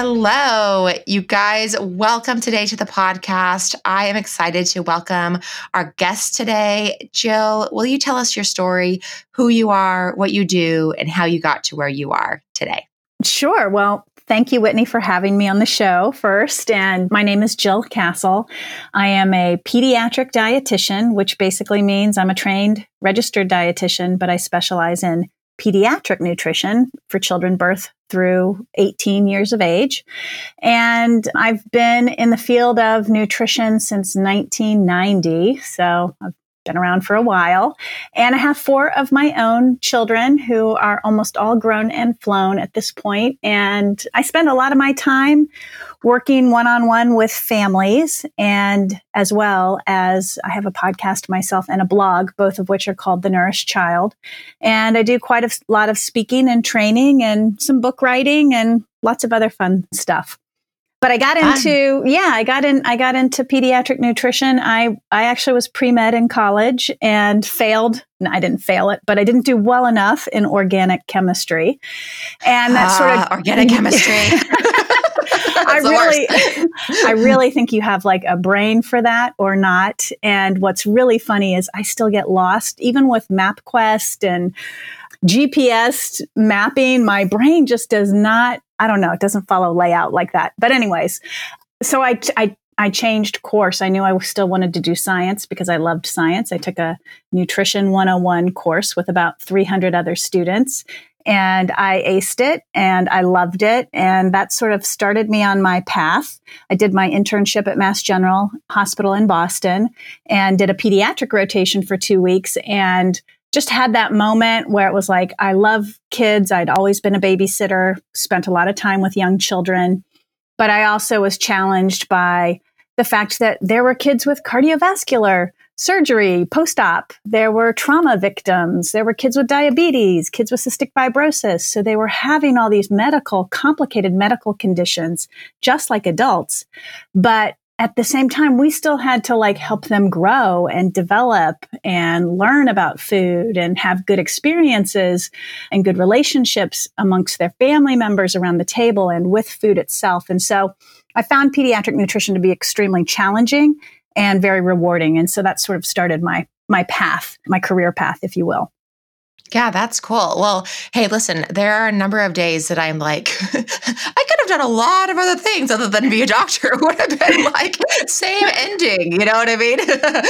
Hello, you guys. Welcome today to the podcast. I am excited to welcome our guest today. Jill, will you tell us your story, who you are, what you do, and how you got to where you are today? Sure. Well, Thank you, Whitney, for having me on the show first. And my name is Jill Castle. I am a pediatric dietitian, which basically means I'm a trained registered dietitian, but I specialize in pediatric nutrition for children birth through 18 years of age. And I've been in the field of nutrition since 1990. So I've been around for a while. And I have four of my own children who are almost all grown and flown at this point. And I spend a lot of my time working one on one with families and as well as I have a podcast myself and a blog, both of which are called The Nourished Child. And I do quite a lot of speaking and training and some book writing and lots of other fun stuff but I got into yeah, I got in I got into pediatric nutrition. I I actually was pre-med in college and failed. No, I didn't fail it, but I didn't do well enough in organic chemistry. And that sort of ah, organic chemistry. I really I really think you have like a brain for that or not. And what's really funny is I still get lost even with MapQuest and GPS mapping, my brain just does not, I don't know, it doesn't follow layout like that. But, anyways, so I, I, I changed course. I knew I still wanted to do science because I loved science. I took a nutrition 101 course with about 300 other students and I aced it and I loved it. And that sort of started me on my path. I did my internship at Mass General Hospital in Boston and did a pediatric rotation for two weeks and just had that moment where it was like, I love kids. I'd always been a babysitter, spent a lot of time with young children. But I also was challenged by the fact that there were kids with cardiovascular surgery post op. There were trauma victims. There were kids with diabetes, kids with cystic fibrosis. So they were having all these medical, complicated medical conditions, just like adults. But at the same time, we still had to like help them grow and develop and learn about food and have good experiences and good relationships amongst their family members around the table and with food itself. And so I found pediatric nutrition to be extremely challenging and very rewarding. And so that sort of started my my path, my career path, if you will. Yeah, that's cool. Well, hey, listen, there are a number of days that I'm like, I could have done a lot of other things other than be a doctor. It would have been like same ending. You know what I mean?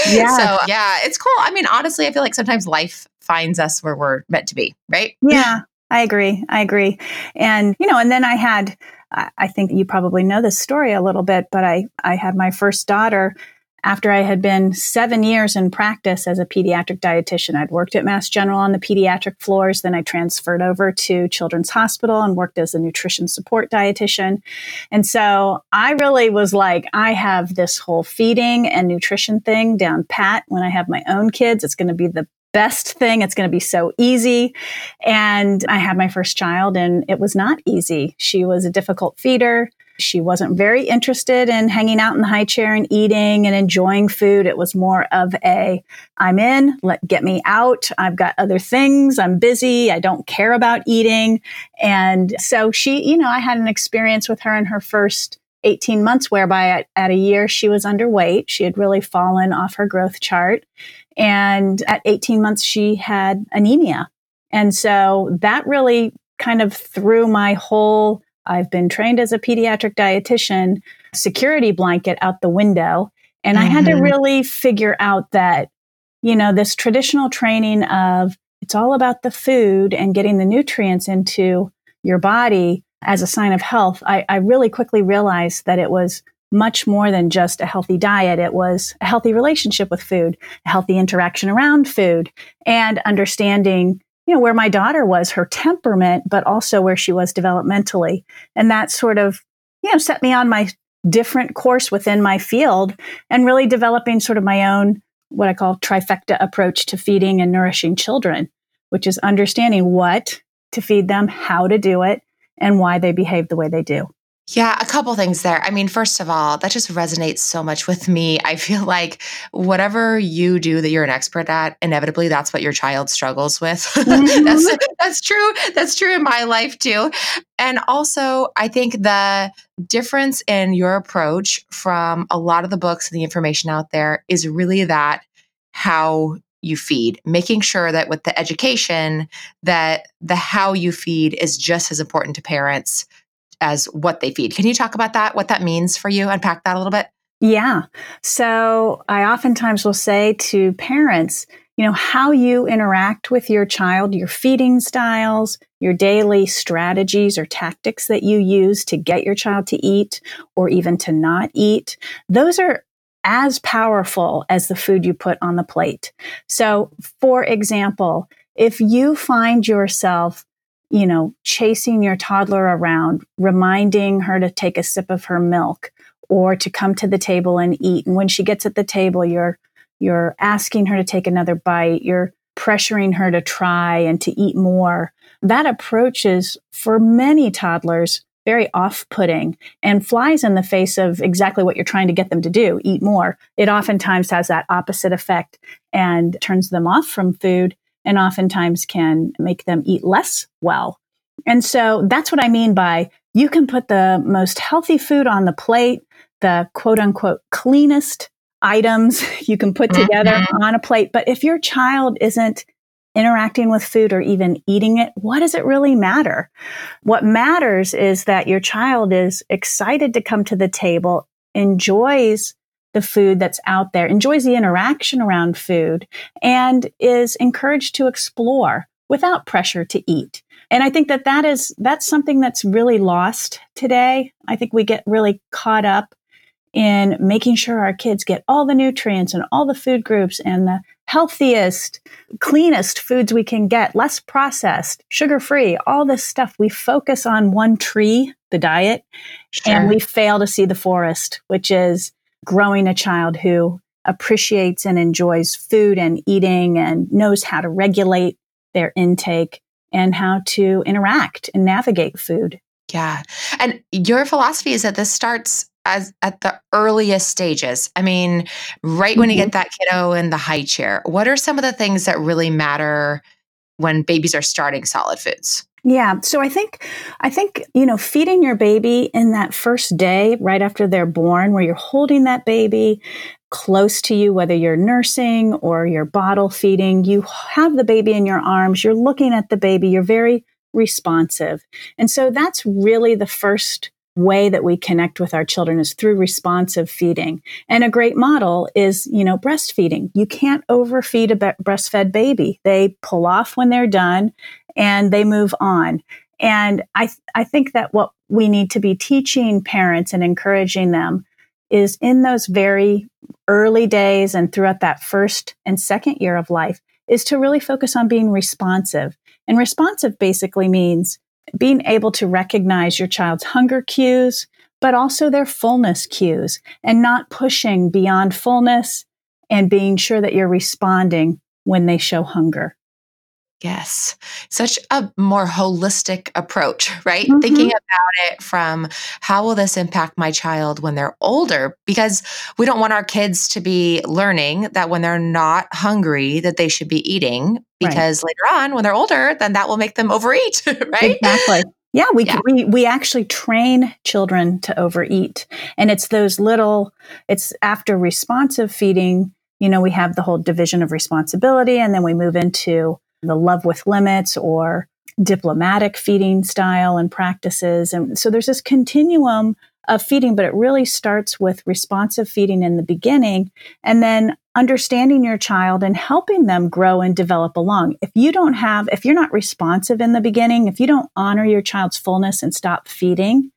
Yeah. so yeah, it's cool. I mean, honestly, I feel like sometimes life finds us where we're meant to be, right? Yeah, I agree. I agree. And, you know, and then I had, I think you probably know this story a little bit, but I, I had my first daughter after I had been seven years in practice as a pediatric dietitian. I'd worked at Mass General on the pediatric floors. Then I transferred over to Children's Hospital and worked as a nutrition support dietitian. And so I really was like, I have this whole feeding and nutrition thing down pat. When I have my own kids, it's going to be the best thing. It's going to be so easy. And I had my first child and it was not easy. She was a difficult feeder. She wasn't very interested in hanging out in the high chair and eating and enjoying food. It was more of a, I'm in, let get me out. I've got other things. I'm busy. I don't care about eating. And so she, you know, I had an experience with her in her first 18 months whereby at, at a year she was underweight. She had really fallen off her growth chart. And at 18 months, she had anemia. And so that really kind of threw my whole I've been trained as a pediatric dietitian, security blanket out the window. And mm-hmm. I had to mm-hmm. really figure out that, you know, this traditional training of it's all about the food and getting the nutrients into your body as a sign of health, I, I really quickly realized that it was much more than just a healthy diet. It was a healthy relationship with food, a healthy interaction around food, and understanding, you know, where my daughter was, her temperament, but also where she was developmentally. And that sort of, you know, set me on my different course within my field and really developing sort of my own, what I call trifecta approach to feeding and nourishing children, which is understanding what to feed them, how to do it, and why they behave the way they do. Yeah, a couple things there. I mean, first of all, that just resonates so much with me. I feel like whatever you do that you're an expert at, inevitably that's what your child struggles with. Mm-hmm. that's that's true. That's true in my life too. And also, I think the difference in your approach from a lot of the books and the information out there is really that how you feed making sure that with the education that the how you feed is just as important to parents as what they feed. Can you talk about that? What that means for you? Unpack that a little bit. Yeah. So I oftentimes will say to parents, you know, how you interact with your child, your feeding styles, your daily strategies or tactics that you use to get your child to eat or even to not eat, those are as powerful as the food you put on the plate. So, for example, if you find yourself you know, chasing your toddler around, reminding her to take a sip of her milk or to come to the table and eat. And when she gets at the table, you're you're asking her to take another bite, you're pressuring her to try and to eat more. That approach is for many toddlers very off-putting and flies in the face of exactly what you're trying to get them to do, eat more. It oftentimes has that opposite effect and turns them off from food and oftentimes can make them eat less well. And so that's what I mean by you can put the most healthy food on the plate, the quote unquote cleanest items you can put together mm-hmm. on a plate. But if your child isn't interacting with food or even eating it, what does it really matter? What matters is that your child is excited to come to the table, enjoys the food that's out there, enjoys the interaction around food, and is encouraged to explore without pressure to eat. And I think that that is that's something that's really lost today. I think we get really caught up in making sure our kids get all the nutrients and all the food groups and the healthiest, cleanest foods we can get, less processed, sugar free, all this stuff. We focus on one tree, the diet, sure. and we fail to see the forest, which is growing a child who appreciates and enjoys food and eating and knows how to regulate their intake and how to interact and navigate food. Yeah. And your philosophy is that this starts as at the earliest stages. I mean, right when mm-hmm. you get that kiddo in the high chair. What are some of the things that really matter when babies are starting solid foods? Yeah. So I think, I think, you know, feeding your baby in that first day, right after they're born, where you're holding that baby close to you, whether you're nursing or you're bottle feeding, you have the baby in your arms, you're looking at the baby, you're very responsive. And so that's really the first way that we connect with our children is through responsive feeding. And a great model is, you know, breastfeeding. You can't overfeed a breastfed baby. They pull off when they're done and they move on. And I, th- I think that what we need to be teaching parents and encouraging them is in those very early days and throughout that first and second year of life is to really focus on being responsive. And responsive basically means being able to recognize your child's hunger cues, but also their fullness cues and not pushing beyond fullness and being sure that you're responding when they show hunger. Yes. Such a more holistic approach, right? Mm-hmm. Thinking about it from how will this impact my child when they're older? Because we don't want our kids to be learning that when they're not hungry that they should be eating because right. later on when they're older then that will make them overeat, right? Exactly. Yeah, we, yeah. we we actually train children to overeat. And it's those little it's after responsive feeding, you know, we have the whole division of responsibility and then we move into the love with limits or diplomatic feeding style and practices. And so there's this continuum of feeding, but it really starts with responsive feeding in the beginning and then understanding your child and helping them grow and develop along. If you don't have, if you're not responsive in the beginning, if you don't honor your child's fullness and stop feeding,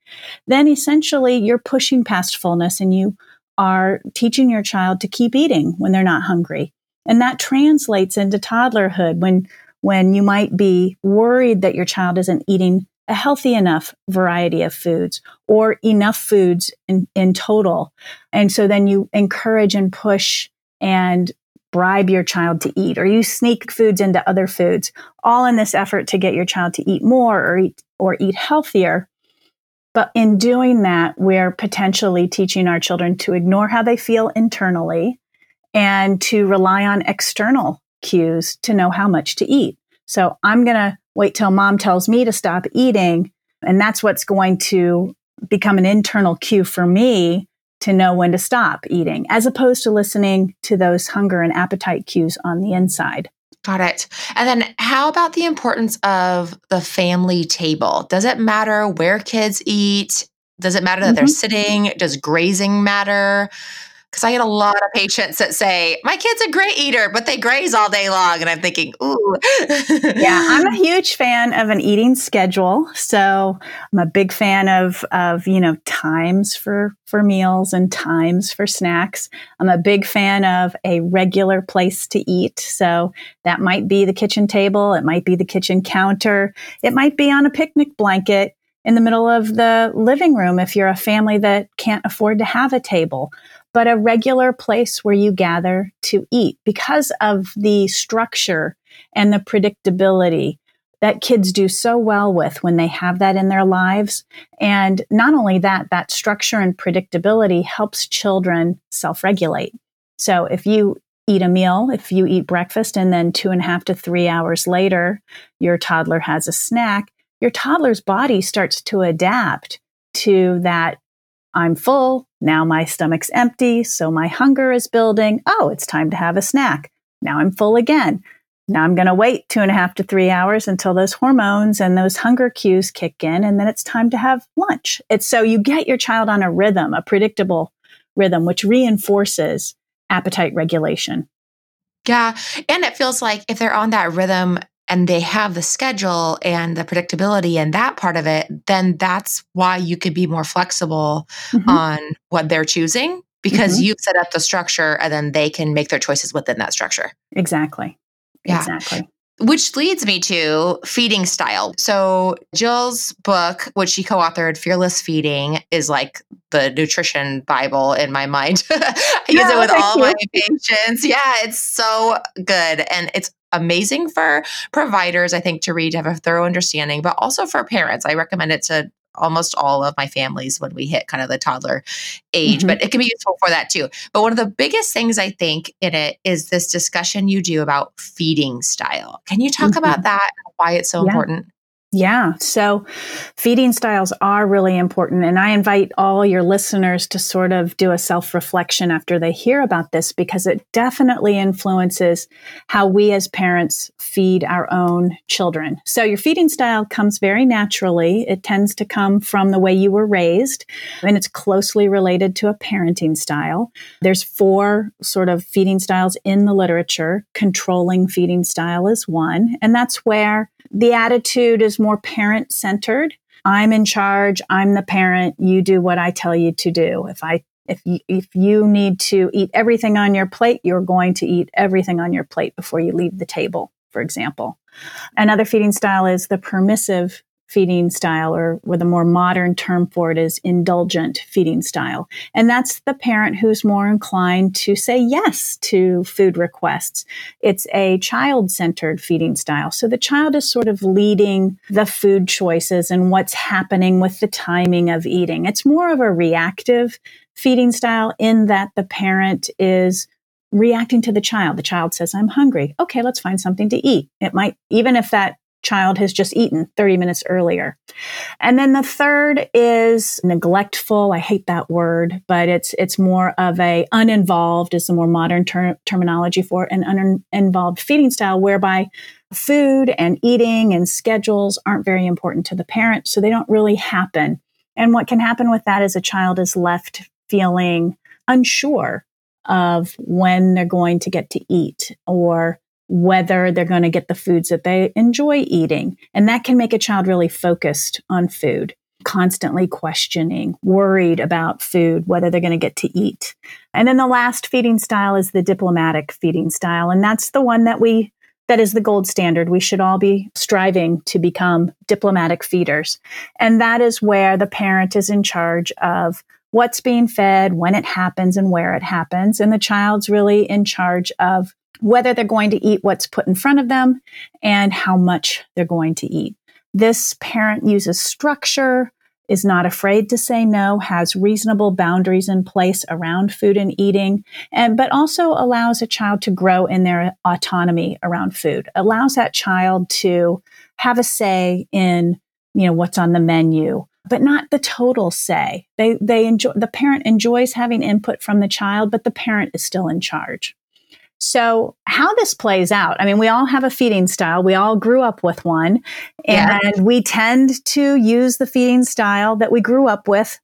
then essentially you're pushing past fullness and you are teaching your child to keep eating when they're not hungry. And that translates into toddlerhood when when you might be worried that your child isn't eating a healthy enough variety of foods or enough foods in, in total. And so then you encourage and push and bribe your child to eat or you sneak foods into other foods all in this effort to get your child to eat more or eat or eat healthier but in doing that we're potentially teaching our children to ignore how they feel internally and to rely on external cues to know how much to eat so i'm going to wait till mom tells me to stop eating and that's what's going to become an internal cue for me to know when to stop eating, as opposed to listening to those hunger and appetite cues on the inside. Got it. And then, how about the importance of the family table? Does it matter where kids eat? Does it matter that mm-hmm. they're sitting? Does grazing matter? Because I get a lot of patients that say, My kid's a great eater, but they graze all day long. And I'm thinking, Ooh. yeah, I'm a huge fan of an eating schedule. So I'm a big fan of, of you know, times for, for meals and times for snacks. I'm a big fan of a regular place to eat. So that might be the kitchen table, it might be the kitchen counter, it might be on a picnic blanket in the middle of the living room if you're a family that can't afford to have a table but a regular place where you gather to eat because of the structure and the predictability that kids do so well with when they have that in their lives. And not only that, that structure and predictability helps children self regulate. So if you eat a meal, if you eat breakfast and then two and a half to three hours later, your toddler has a snack, your toddler's body starts to adapt to that I'm full. Now my stomach's empty. So my hunger is building. Oh, it's time to have a snack. Now I'm full again. Now I'm going to wait two and a half to three hours until those hormones and those hunger cues kick in. And then it's time to have lunch. It's so you get your child on a rhythm, a predictable rhythm, which reinforces appetite regulation. Yeah. And it feels like if they're on that rhythm and they have the schedule and the predictability and that part of it, then that's why you could be more flexible mm-hmm. on what they're choosing because mm-hmm. you've set up the structure and then they can make their choices within that structure. Exactly. Yeah. Exactly. Which leads me to feeding style. So, Jill's book, which she co authored, Fearless Feeding, is like the nutrition Bible in my mind. I use it with all you. my patients. Yeah, it's so good. And it's amazing for providers, I think, to read to have a thorough understanding, but also for parents. I recommend it to almost all of my families when we hit kind of the toddler age, mm-hmm. but it can be useful for that too. But one of the biggest things I think in it is this discussion you do about feeding style. Can you talk mm-hmm. about that? Why it's so yeah. important? Yeah. So feeding styles are really important. And I invite all your listeners to sort of do a self reflection after they hear about this because it definitely influences how we as parents feed our own children. So your feeding style comes very naturally. It tends to come from the way you were raised and it's closely related to a parenting style. There's four sort of feeding styles in the literature. Controlling feeding style is one. And that's where the attitude is more parent centered. I'm in charge. I'm the parent. You do what I tell you to do. If I if you, if you need to eat everything on your plate, you're going to eat everything on your plate before you leave the table, for example. Another feeding style is the permissive feeding style, or, or the more modern term for it is indulgent feeding style. And that's the parent who's more inclined to say yes to food requests. It's a child centered feeding style. So the child is sort of leading the food choices and what's happening with the timing of eating. It's more of a reactive feeding style in that the parent is reacting to the child. The child says, I'm hungry. Okay, let's find something to eat. It might, even if that child has just eaten 30 minutes earlier. And then the third is neglectful. I hate that word, but it's it's more of a uninvolved is the more modern ter- terminology for an uninvolved feeding style whereby food and eating and schedules aren't very important to the parent, so they don't really happen And what can happen with that is a child is left feeling unsure of when they're going to get to eat or whether they're going to get the foods that they enjoy eating. And that can make a child really focused on food, constantly questioning, worried about food, whether they're going to get to eat. And then the last feeding style is the diplomatic feeding style. And that's the one that we that is the gold standard. We should all be striving to become diplomatic feeders. And that is where the parent is in charge of what's being fed, when it happens, and where it happens. And the child's really in charge of whether they're going to eat what's put in front of them and how much they're going to eat. This parent uses structure, is not afraid to say no, has reasonable boundaries in place around food and eating, and but also allows a child to grow in their autonomy around food. Allows that child to have a say in, you know, what's on the menu, but not the total say. They they enjoy the parent enjoys having input from the child, but the parent is still in charge. So, how this plays out, I mean, we all have a feeding style. We all grew up with one, and yeah. we tend to use the feeding style that we grew up with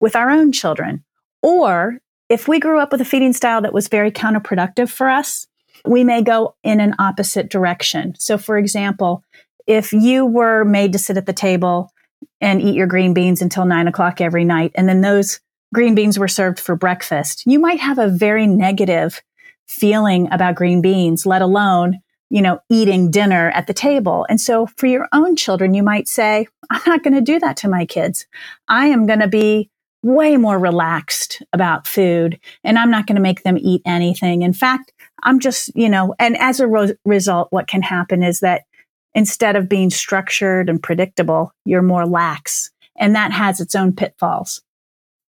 with our own children. Or if we grew up with a feeding style that was very counterproductive for us, we may go in an opposite direction. So, for example, if you were made to sit at the table and eat your green beans until nine o'clock every night, and then those green beans were served for breakfast, you might have a very negative feeling about green beans, let alone, you know, eating dinner at the table. And so for your own children, you might say, I'm not going to do that to my kids. I am going to be way more relaxed about food and I'm not going to make them eat anything. In fact, I'm just, you know, and as a ro- result, what can happen is that instead of being structured and predictable, you're more lax. And that has its own pitfalls.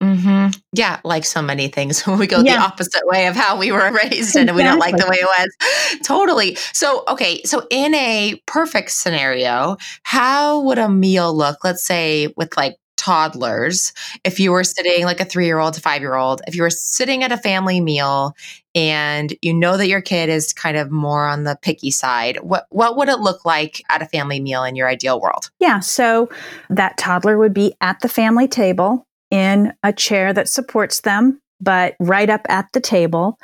Mm-hmm. Yeah, like so many things. When we go yeah. the opposite way of how we were raised and we don't like the way it was. Totally. So, okay. So, in a perfect scenario, how would a meal look? Let's say with like toddlers, if you were sitting like a three year old to five year old, if you were sitting at a family meal and you know that your kid is kind of more on the picky side, what, what would it look like at a family meal in your ideal world? Yeah. So, that toddler would be at the family table in a chair that supports them, but right up at the table.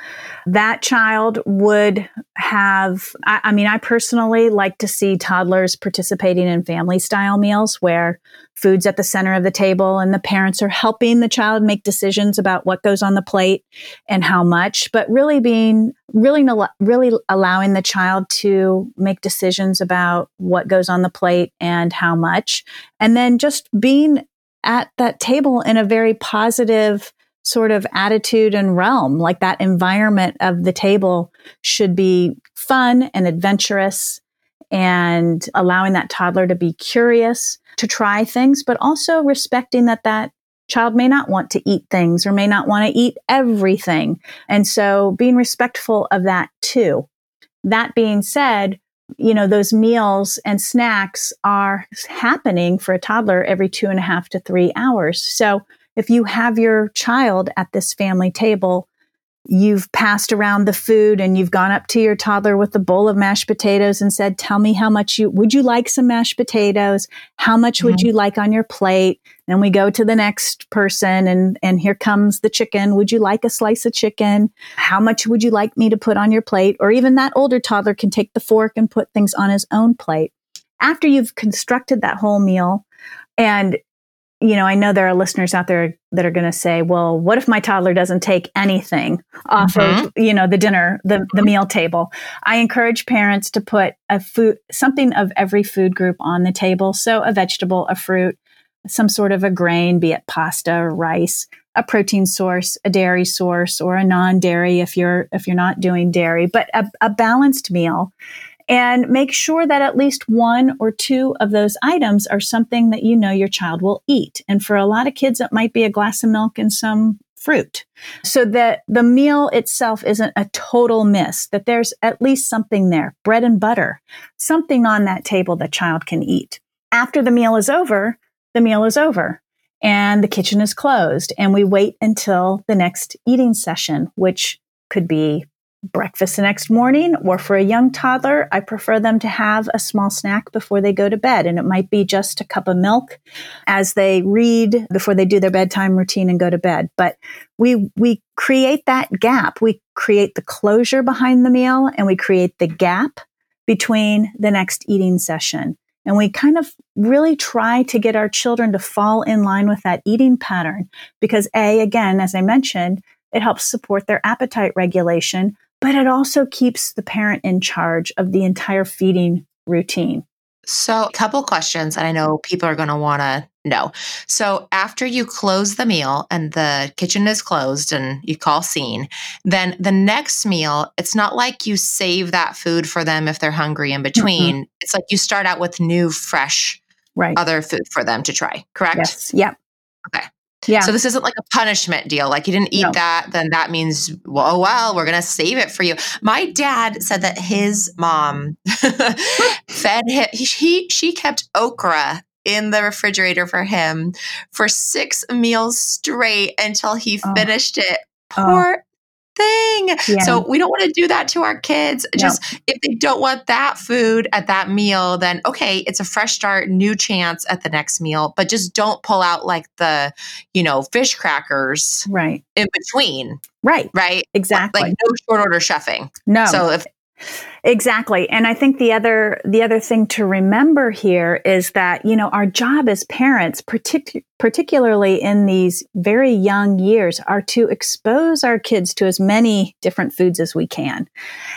That child would have, I, I, mean, I personally like to see toddlers participating in family style meals where food's at the center of the table and the parents are helping the child make decisions about what goes on the plate and how much, but really being, really, really allowing the child to make decisions about what goes on the plate and how much. And then just being at that table in a very positive sort of attitude and realm. Like that environment of the table should be fun and adventurous and allowing that toddler to be curious, to try things, but also respecting that that child may not want to eat things or may not want to eat everything. And so being respectful of that too. That being said, you know, those meals and snacks are happening for a toddler every two and a half to three hours. So if you have your child at this family table you've passed around the food and you've gone up to your toddler with a bowl of mashed potatoes and said, Tell me how much you would you like some mashed potatoes? How much mm-hmm. would you like on your plate? Then we go to the next person and, and here comes the chicken. Would you like a slice of chicken? How much would you like me to put on your plate? Or even that older toddler can take the fork and put things on his own plate. After you've constructed that whole meal and you know, I know there are listeners out there that are going to say, well, what if my toddler doesn't take anything off mm-hmm. of, you know, the dinner, the, the meal table? I encourage parents to put a food, something of every food group on the table. So a vegetable, a fruit, some sort of a grain, be it pasta or rice, a protein source, a dairy source, or a non-dairy if you're, if you're not doing dairy, but a, a balanced meal and make sure that at least one or two of those items are something that you know your child will eat. And for a lot of kids, it might be a glass of milk and some fruit so that the meal itself isn't a total miss, that there's at least something there, bread and butter, something on that table the child can eat. After the meal is over, the meal is over and the kitchen is closed and we wait until the next eating session, which could be breakfast the next morning, or for a young toddler, I prefer them to have a small snack before they go to bed. And it might be just a cup of milk as they read before they do their bedtime routine and go to bed. But we, we create that gap. We create the closure behind the meal and we create the gap between the next eating session. And we kind of really try to get our children to fall in line with that eating pattern because A, again, as I mentioned, it helps support their appetite regulation, but it also keeps the parent in charge of the entire feeding routine. So, a couple questions, and I know people are going to want to know. So, after you close the meal and the kitchen is closed and you call scene, then the next meal, it's not like you save that food for them if they're hungry in between. Mm-hmm. It's like you start out with new, fresh, right. other food for them to try, correct? Yes. Yep. Okay. Yeah. So this isn't like a punishment deal. Like you didn't eat no. that, then that means, well, oh, well, we're gonna save it for you. My dad said that his mom fed him. He she kept okra in the refrigerator for him for six meals straight until he oh. finished it. Oh. Poor thing. Yeah. So we don't want to do that to our kids. Just if they don't want that food at that meal, then okay, it's a fresh start, new chance at the next meal, but just don't pull out like the, you know, fish crackers right in between. Right. Right. Exactly. Like no short order chefing. No. So if Exactly. And I think the other the other thing to remember here is that, you know, our job as parents, partic- particularly in these very young years, are to expose our kids to as many different foods as we can.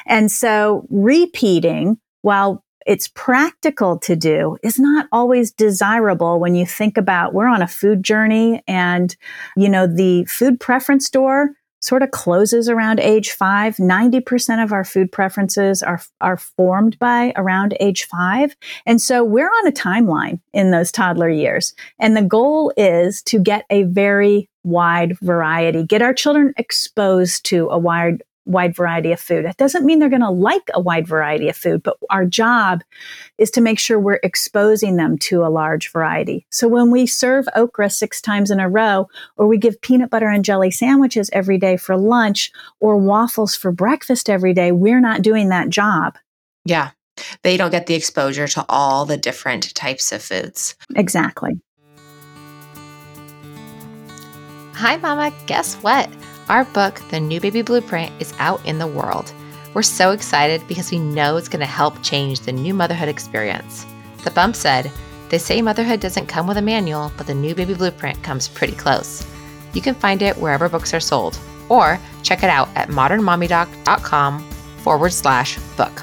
And so repeating while it's practical to do is not always desirable when you think about we're on a food journey and you know the food preference door sort of closes around age five. 90% of our food preferences are, are formed by around age five. And so we're on a timeline in those toddler years. And the goal is to get a very wide variety, get our children exposed to a wide wide variety of food. It doesn't mean they're going to like a wide variety of food, but our job is to make sure we're exposing them to a large variety. So when we serve okra six times in a row, or we give peanut butter and jelly sandwiches every day for lunch, or waffles for breakfast every day, we're not doing that job. Yeah. They don't get the exposure to all the different types of foods. Exactly. Hi, Mama. Guess what? Our book, The New Baby Blueprint, is out in the world. We're so excited because we know it's going to help change the new motherhood experience. The bump said, They say motherhood doesn't come with a manual, but the New Baby Blueprint comes pretty close. You can find it wherever books are sold, or check it out at modernmommydoc.com forward slash book.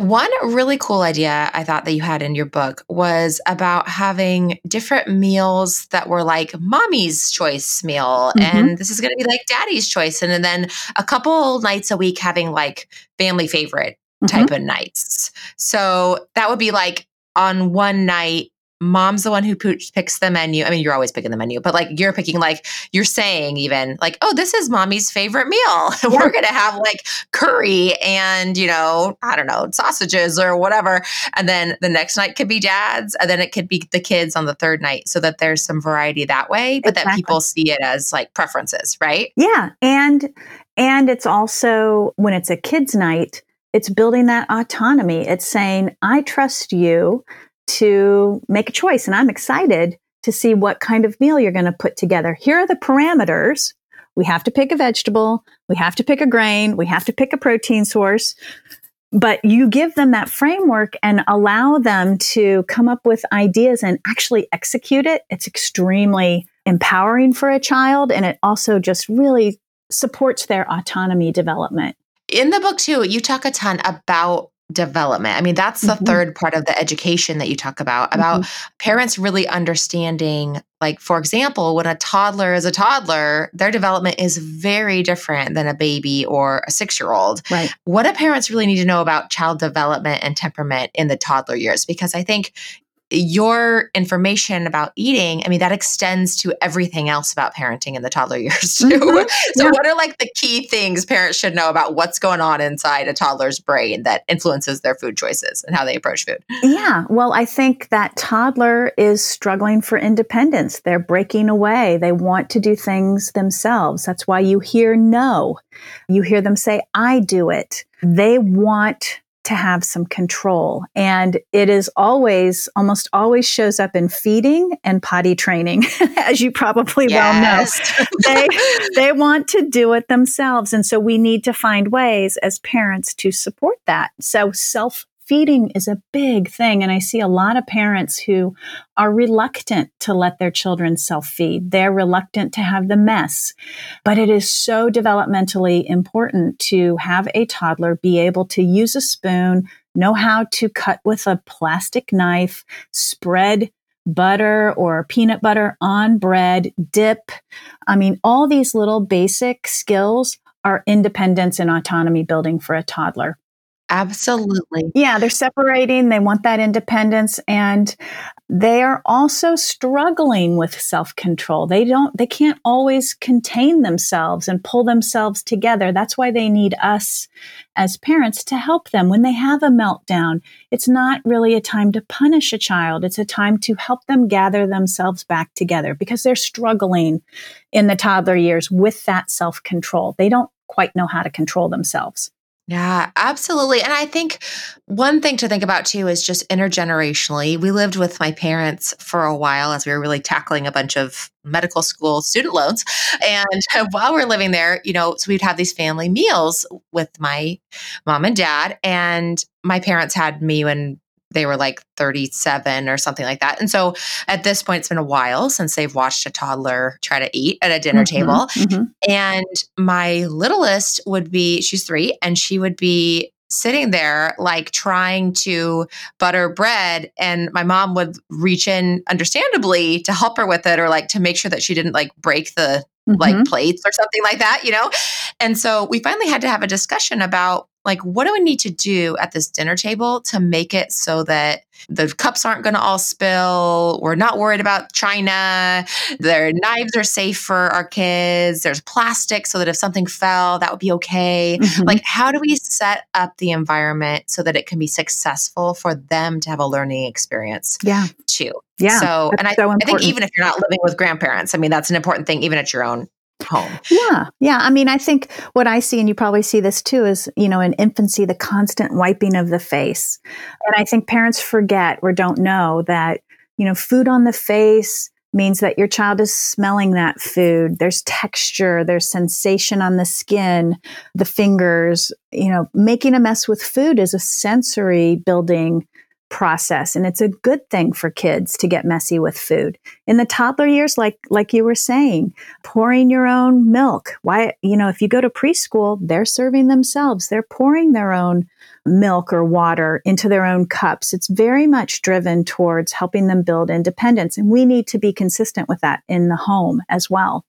One really cool idea I thought that you had in your book was about having different meals that were like mommy's choice meal, mm-hmm. and this is going to be like daddy's choice, and, then a couple nights a week having like family favorite type mm-hmm. of nights. So that would be like on one night mom's the one who picks the menu. I mean, you're always picking the menu, but like you're picking, like you're saying, even like, oh, this is mommy's favorite meal. Yeah. We're going to have like curry and, you know, I don't know, sausages or whatever. And then the next night could be dad's. And then it could be the kids on the third night so that there's some variety that way, but exactly. that people see it as like preferences, right? Yeah. And, and it's also when it's a kids' night, it's building that autonomy. It's saying, I trust you to make a choice. And I'm excited to see what kind of meal you're going to put together. Here are the parameters. We have to pick a vegetable. We have to pick a grain. We have to pick a protein source. But you give them that framework and allow them to come up with ideas and actually execute it. It's extremely empowering for a child. And it also just really supports their autonomy development. In the book, too, you talk a ton about development. I mean, that's the mm-hmm. third part of the education that you talk about, about mm-hmm. parents really understanding, like, for example, when a toddler is a toddler, their development is very different than a baby or a six year old. Right. What do parents really need to know about child development and temperament in the toddler years? Because I think your information about eating, I mean, that extends to everything else about parenting in the toddler years too. Mm-hmm. so, yeah. what are like the key things parents should know about what's going on inside a toddler's brain that influences their food choices and how they approach food? Yeah. Well, I think that toddler is struggling for independence. They're breaking away. They want to do things themselves. That's why you hear no. You hear them say, I do it. They want to have some control. And it is always, almost always shows up in feeding and potty training, as you probably yes. well know. they, they want to do it themselves. And so we need to find ways as parents to support that. So self feeding is a big thing. And I see a lot of parents who are reluctant to let their children self feed. They're reluctant to have the mess. But it is so developmentally important to have a toddler be able to use a spoon, know how to cut with a plastic knife, spread butter or peanut butter on bread, dip. I mean, all these little basic skills are independence and autonomy building for a toddler. Absolutely. Yeah, they're separating. They want that independence and they are also struggling with self-control. They don't they can't always contain themselves and pull themselves together. That's why they need us as parents to help them when they have a meltdown. It's not really a time to punish a child. It's a time to help them gather themselves back together because they're struggling in the toddler years with that self-control. They don't quite know how to control themselves. Yeah, absolutely. And I think one thing to think about too is just intergenerationally. We lived with my parents for a while as we were really tackling a bunch of medical school student loans. And while we are living there, you know, so we'd have these family meals with my mom and dad. And my parents had me when they were like 37 or something like that. And so at this point, it's been a while since they've watched a toddler try to eat at a dinner mm-hmm, table. Mm-hmm. And my littlest would be, she's three, and she would be sitting there like trying to butter bread and my mom would reach in understandably to help her with it or like to make sure that she didn't like break the mm-hmm. like plates or something like that you know and so we finally had to have a discussion about like what do we need to do at this dinner table to make it so that the cups aren't going to all spill? We're not worried about china. Their knives are safe for our kids. There's plastic so that if something fell that would be okay. Mm-hmm. like how do we set up the environment so that it can be successful for them to have a learning experience yeah. too? Yeah so and I, so I think even if you're not living with grandparents i mean that's an important thing even at your own home. Yeah. Yeah. I mean, I think what I see, and you probably see this too, is, you know, in infancy, the constant wiping of the face. And I think parents forget or don't know that, you know, food on the face means that your child is smelling that food. There's texture, there's sensation on the skin, the fingers. You know, making a mess with food is a sensory building process and it's a good thing for kids to get messy with food. In the toddler years like like you were saying pouring your own milk. Why you know if you go to preschool they're serving themselves. They're pouring their own milk or water into their own cups. It's very much driven towards helping them build independence and we need to be consistent with that in the home as well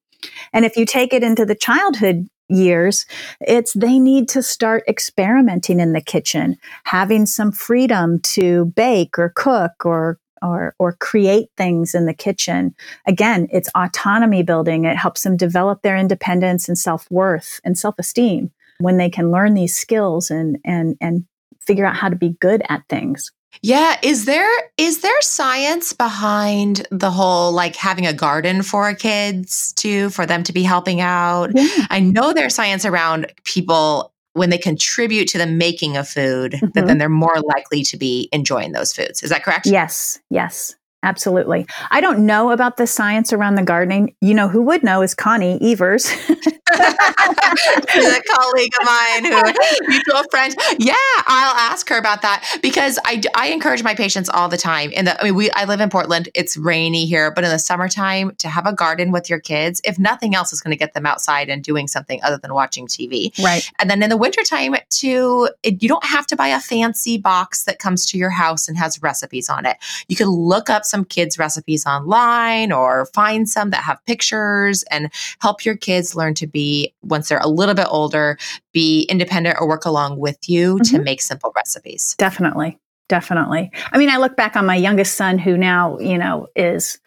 and if you take it into the childhood years. It's they need to start experimenting in the kitchen, having some freedom to bake or cook or or, or create things in the kitchen. Again, it's autonomy building. It helps them develop their independence and self worth and self esteem when they can learn these skills and, and, and figure out how to be good at things. Yeah, is there is there science behind the whole like having a garden for kids too for them to be helping out? Yeah. I know there's science around people when they contribute to the making of food mm-hmm. that then they're more likely to be enjoying those foods. Is that correct? Yes. Yes. Absolutely. I don't know about the science around the gardening. You know, who would know is Connie Evers. a colleague of mine who mutual friend. Yeah, I'll ask her about that because I, I encourage my patients all the time. In the I mean, we I live in Portland. It's rainy here, but in the summertime, to have a garden with your kids, if nothing else, is going to get them outside and doing something other than watching TV. Right. And then in the wintertime, to it, you don't have to buy a fancy box that comes to your house and has recipes on it. You can look up some kids' recipes online or find some that have pictures and help your kids learn to be, once they're a little bit older, be independent or work along with you mm-hmm. to make simple recipes. Definitely. definitely. I mean, I look back on my youngest son who now, you know, is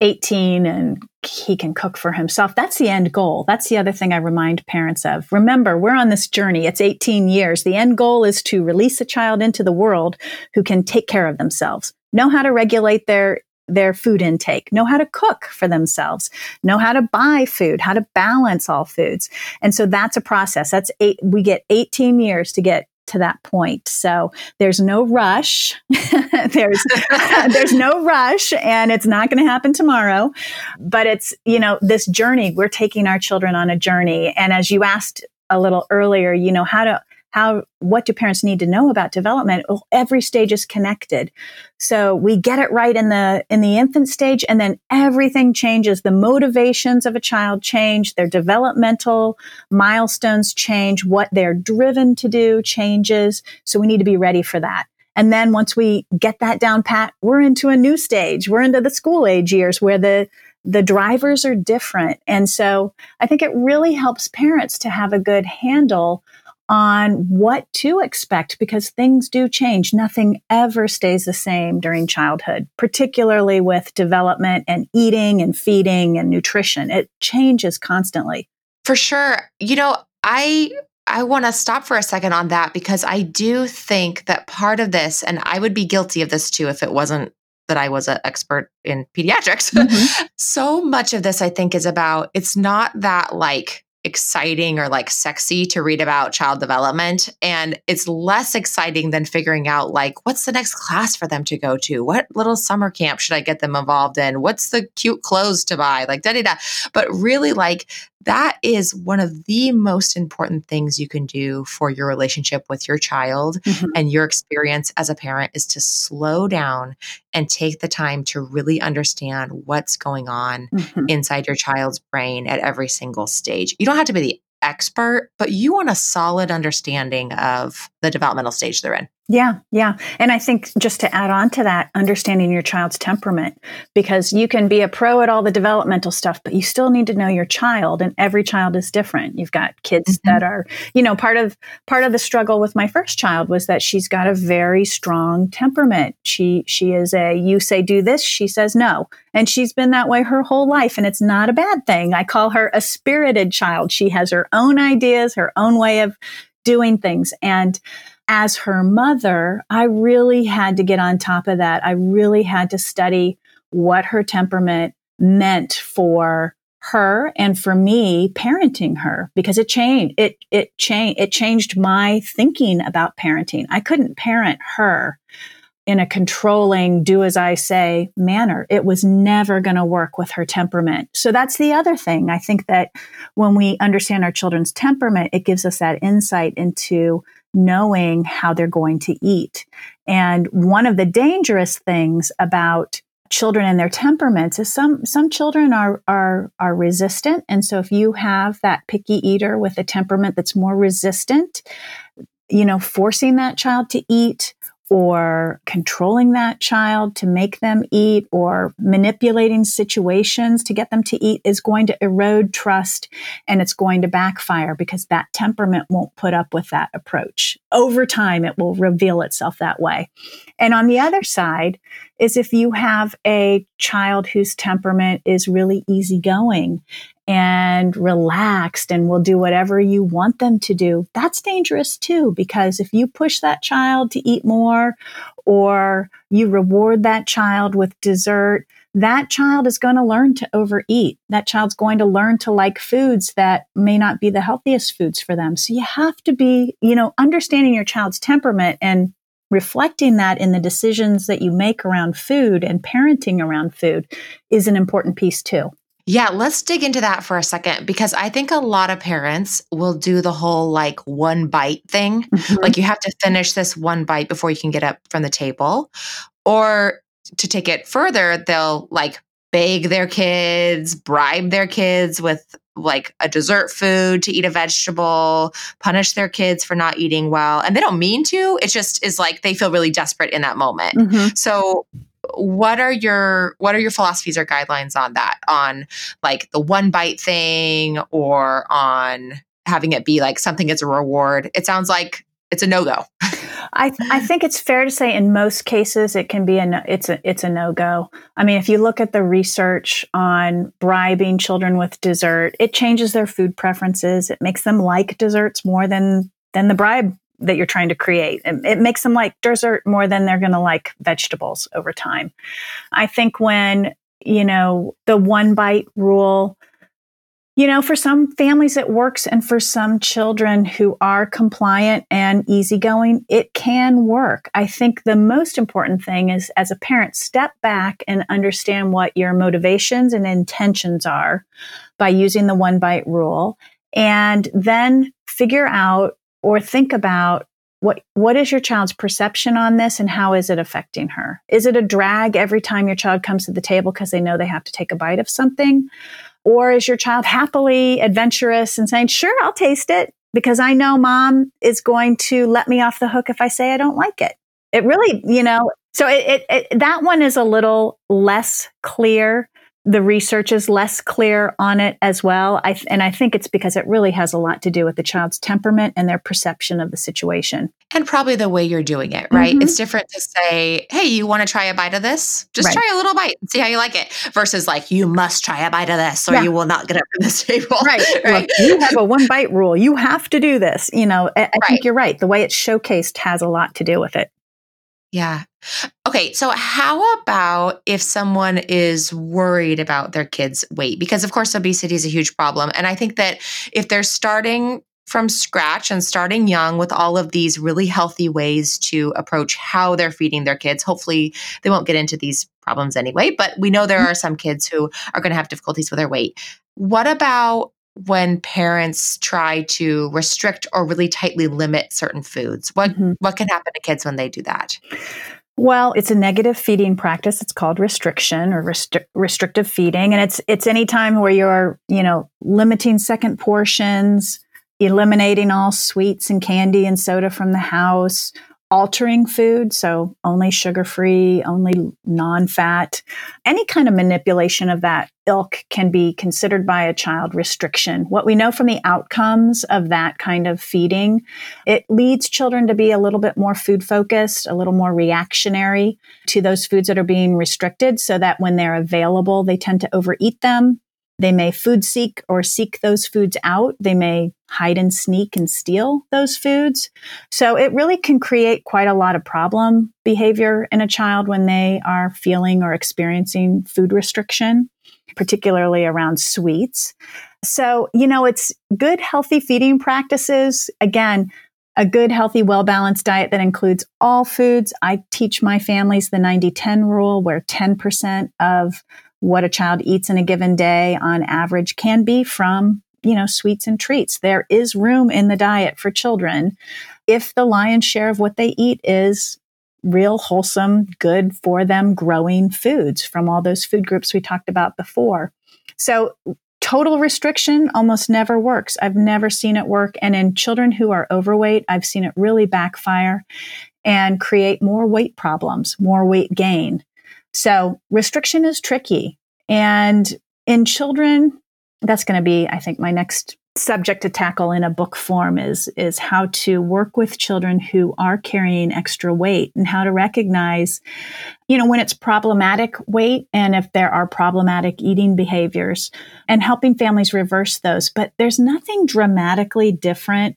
18 and he can cook for himself. That's the end goal. That's the other thing I remind parents of. Remember, we're on this journey. It's 18 years. The end goal is to release a child into the world who can take care of themselves, know how to regulate their their food intake, know how to cook for themselves, know how to buy food, how to balance all foods. And so that's a process. That's eight, we get 18 years to get to that point. So there's no rush. there's there's no rush and it's not going to happen tomorrow. But it's, you know, this journey, we're taking our children on a journey. And as you asked a little earlier, you know, how to how what do parents need to know about development? Well, every stage is connected. So we get it right in the in the infant stage and then everything changes. The motivations of a child change their developmental milestones change what they're driven to do changes. So we need to be ready for that. And then once we get that down pat we're into a new stage. We're into the school age years where the the drivers are different. And so i think it really helps parents to have a good handle on what to expect because things do change. Nothing ever stays the same during childhood, particularly with development and eating and feeding and nutrition. It changes constantly. For sure. You know, I I want to stop for a second on that because I do think that part of this and I would be guilty of this too if it wasn't that I was an expert in pediatrics. Mm-hmm. so much of this I think is about it's not that like exciting or like sexy to read about child development. And it's less exciting than figuring out like, what's the next class for them to go to? What little summer camp should I get them involved in? What's the cute clothes to buy? Like, da da da. But really, like, that is one of the most important things you can do for your relationship with your child mm-hmm. and your experience as a parent is to slow down and take the time to really understand what's going on mm-hmm. inside your child's brain at every single stage. You don't have to be the expert, but you want a solid understanding of the developmental stage they're in. Yeah, yeah. And I think just to add on to that, understanding your child's temperament, because you can be a pro at all the developmental stuff, but you still need to know your child and every child is different. You've got kids mm-hmm. that are, you know, part of part of the struggle with my first child was that she's got a very strong temperament. She she is a you say do this, she says no. And she's been that way her whole life and it's not a bad thing. I call her a spirited child. She has her own ideas, her own way of doing things and as her mother, I really had to get on top of that. I really had to study what her temperament meant for her and for me parenting her because it changed it it changed it changed my thinking about parenting. I couldn't parent her in a controlling do as I say manner. It was never going to work with her temperament. So that's the other thing. I think that when we understand our children's temperament, it gives us that insight into knowing how they're going to eat. And one of the dangerous things about children and their temperaments is some some children are are are resistant and so if you have that picky eater with a temperament that's more resistant you know forcing that child to eat or controlling that child to make them eat or manipulating situations to get them to eat is going to erode trust and it's going to backfire because that temperament won't put up with that approach. Over time, it will reveal itself that way. And on the other side is if you have a child whose temperament is really easygoing and relaxed and will do whatever you want them to do, that's dangerous too. Because if you push that child to eat more or you reward that child with dessert, that child is going to learn to overeat. That child's going to learn to like foods that may not be the healthiest foods for them. So you have to be, you know, understanding your child's temperament and reflecting that in the decisions that you make around food and parenting around food is an important piece too. Yeah, let's dig into that for a second because I think a lot of parents will do the whole like one bite thing. Mm-hmm. Like you have to finish this one bite before you can get up from the table. Or to take it further, they'll like beg their kids, bribe their kids with like a dessert food to eat a vegetable, punish their kids for not eating well. And they don't mean to. It just is like they feel really desperate in that moment. Mm-hmm. So what are your what are your philosophies or guidelines on that on like the one bite thing or on having it be like something as a reward it sounds like it's a no-go I, I think it's fair to say in most cases it can be a no, it's a it's a no go. I mean, if you look at the research on bribing children with dessert, it changes their food preferences. It makes them like desserts more than than the bribe that you're trying to create. It, it makes them like dessert more than they're going to like vegetables over time. I think when you know the one bite rule you know, for some families it works, and for some children who are compliant and easygoing, it can work. I think the most important thing is as a parent, step back and understand what your motivations and intentions are by using the one bite rule, and then figure out or think about what what is your child's perception on this and how is it affecting her? Is it a drag every time your child comes to the table because they know they have to take a bite of something? Or is your child happily adventurous and saying, sure, I'll taste it because I know mom is going to let me off the hook if I say I don't like it? It really, you know, so it, it, it that one is a little less clear the research is less clear on it as well. I th- and I think it's because it really has a lot to do with the child's temperament and their perception of the situation. And probably the way you're doing it, right? Mm-hmm. It's different to say, hey, you want to try a bite of this? Just right. try a little bite and see how you like it versus like, you must try a bite of this or yeah. you will not get up from this table. Right. right. You have a one bite rule. You have to do this. You know, I, I right. think you're right. The way it's showcased has a lot to do with it. Yeah. Okay. So, how about if someone is worried about their kids' weight? Because, of course, obesity is a huge problem. And I think that if they're starting from scratch and starting young with all of these really healthy ways to approach how they're feeding their kids, hopefully they won't get into these problems anyway. But we know there mm-hmm. are some kids who are going to have difficulties with their weight. What about when parents try to restrict or really tightly limit certain foods? What mm-hmm. what can happen to kids when they do that? Well, it's a negative feeding practice. It's called restriction or restri- restrictive feeding, and it's it's any time where you're you know limiting second portions, eliminating all sweets and candy and soda from the house, altering food, so only sugar free, only non fat, any kind of manipulation of that ilk can be considered by a child restriction. What we know from the outcomes of that kind of feeding, it leads children to be a little bit more food focused, a little more reactionary to those foods that are being restricted, so that when they're available, they tend to overeat them. They may food seek or seek those foods out. They may hide and sneak and steal those foods. So it really can create quite a lot of problem behavior in a child when they are feeling or experiencing food restriction, particularly around sweets. So, you know, it's good, healthy feeding practices. Again, a good, healthy, well balanced diet that includes all foods. I teach my families the 90 10 rule, where 10% of what a child eats in a given day on average can be from you know sweets and treats. There is room in the diet for children. If the lion's share of what they eat is real wholesome good for them growing foods from all those food groups we talked about before. So total restriction almost never works. I've never seen it work. And in children who are overweight i've seen it really backfire and create more weight problems more weight gain so restriction is tricky. And in children, that's going to be, I think, my next subject to tackle in a book form is is how to work with children who are carrying extra weight and how to recognize you know when it's problematic weight and if there are problematic eating behaviors and helping families reverse those but there's nothing dramatically different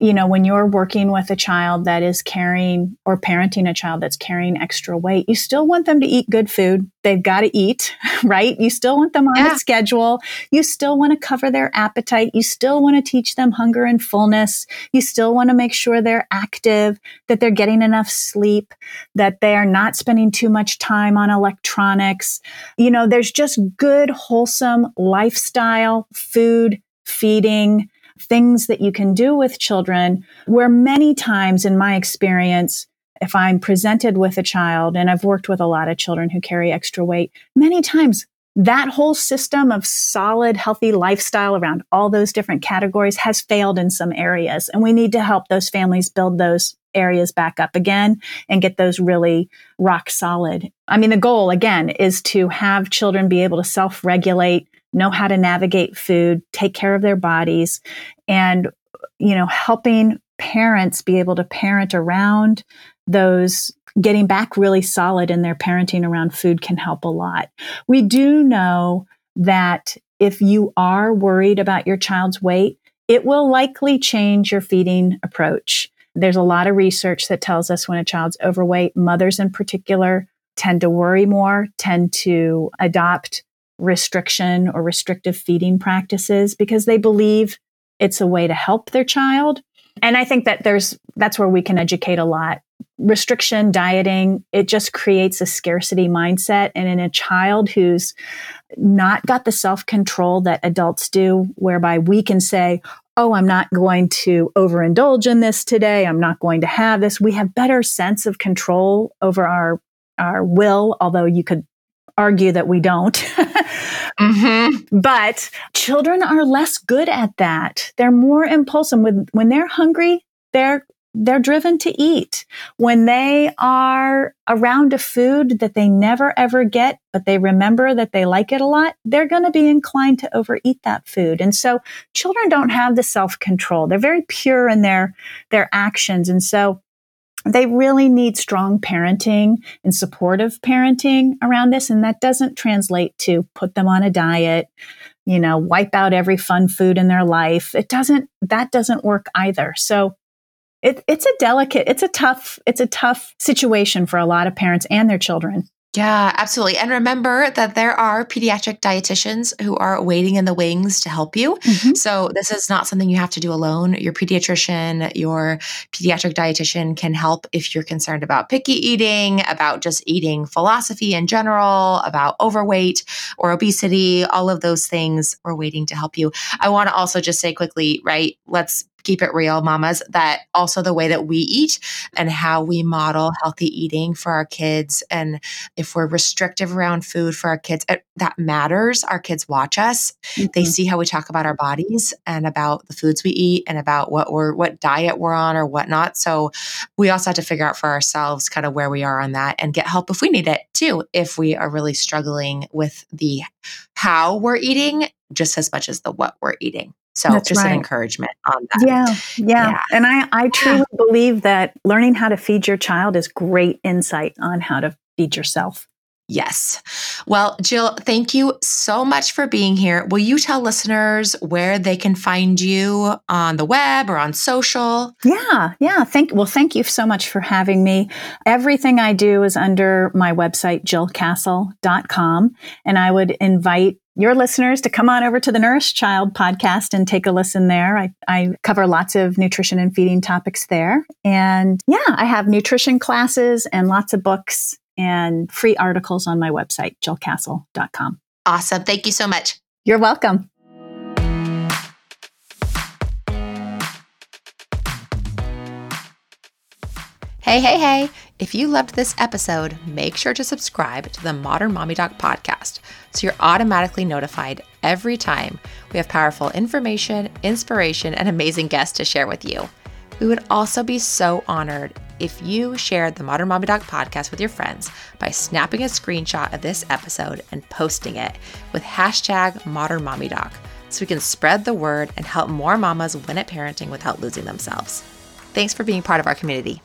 you know, when you're working with a child that is carrying or parenting a child that's carrying extra weight, you still want them to eat good food. They've got to eat, right? You still want them on yeah. a schedule. You still want to cover their appetite. You still want to teach them hunger and fullness. You still want to make sure they're active, that they're getting enough sleep, that they are not spending too much time on electronics. You know, there's just good, wholesome lifestyle, food, feeding things that you can do with children where many times in my experience, if I'm presented with a child, and I've worked with a lot of children who carry extra weight, many times that whole system of solid, healthy lifestyle around all those different categories has failed in some areas. And we need to help those families build those areas back up again and get those really rock solid. I mean, the goal again is to have children be able to self regulate know how to navigate food, take care of their bodies, and you know, helping parents be able to parent around those getting back really solid in their parenting around food can help a lot. We do know that if you are worried about your child's weight, it will likely change your feeding approach. There's a lot of research that tells us when a child's overweight, mothers in particular tend to worry more, tend to adopt restriction or restrictive feeding practices because they believe it's a way to help their child. And I think that there's that's where we can educate a lot. Restriction dieting, it just creates a scarcity mindset. And in a child who's not got the self control that adults do, whereby we can say, oh, I'm not going to overindulge in this today. I'm not going to have this. We have better sense of control over our, our will, although you could argue that we don't. mm-hmm. But children are less good at that. They're more impulsive. When, when they're hungry, they're they're driven to eat. When they are around a food that they never ever get, but they remember that they like it a lot, they're going to be inclined to overeat that food. And so children don't have the self control. They're very pure in their, their actions. And so they really need strong parenting and supportive parenting around this. And that doesn't translate to put them on a diet, you know, wipe out every fun food in their life. It doesn't, that doesn't work either. So it, it's a delicate, it's a tough, it's a tough situation for a lot of parents and their children. Yeah, absolutely. And remember that there are pediatric dietitians who are waiting in the wings to help you. Mm-hmm. So this is not something you have to do alone. Your pediatrician, your pediatric dietitian can help if you're concerned about picky eating, about just eating philosophy in general, about overweight or obesity, all of those things. We're waiting to help you. I want to also just say quickly, right? Let's keep it real, mamas, that also the way that we eat and how we model healthy eating for our kids. And if we're restrictive around food for our kids, it, that matters. Our kids watch us. Mm-hmm. They see how we talk about our bodies and about the foods we eat and about what we're, what diet we're on or whatnot. So we also have to figure out for ourselves kind of where we are on that and get help if we need it too, if we are really struggling with the how we're eating just as much as the what we're eating. So That's just right. an encouragement on that. Yeah, yeah. yeah. And I, I truly yeah. believe that learning how to feed your child is great insight on how to feed yourself. Yes. Well, Jill, thank you so much for being here. Will you tell listeners where they can find you on the web or on social? Yeah, yeah. Thank well, thank you so much for having me. Everything I do is under my website, jillcastle.com. And I would invite your listeners to come on over to the Nourished Child podcast and take a listen there. I, I cover lots of nutrition and feeding topics there. And yeah, I have nutrition classes and lots of books and free articles on my website, jillcastle.com. Awesome. Thank you so much. You're welcome. Hey, hey, hey. If you loved this episode, make sure to subscribe to the Modern Mommy Doc podcast so you're automatically notified every time we have powerful information, inspiration, and amazing guests to share with you. We would also be so honored if you shared the Modern Mommy Doc podcast with your friends by snapping a screenshot of this episode and posting it with hashtag Modern Mommy Doc so we can spread the word and help more mamas win at parenting without losing themselves. Thanks for being part of our community.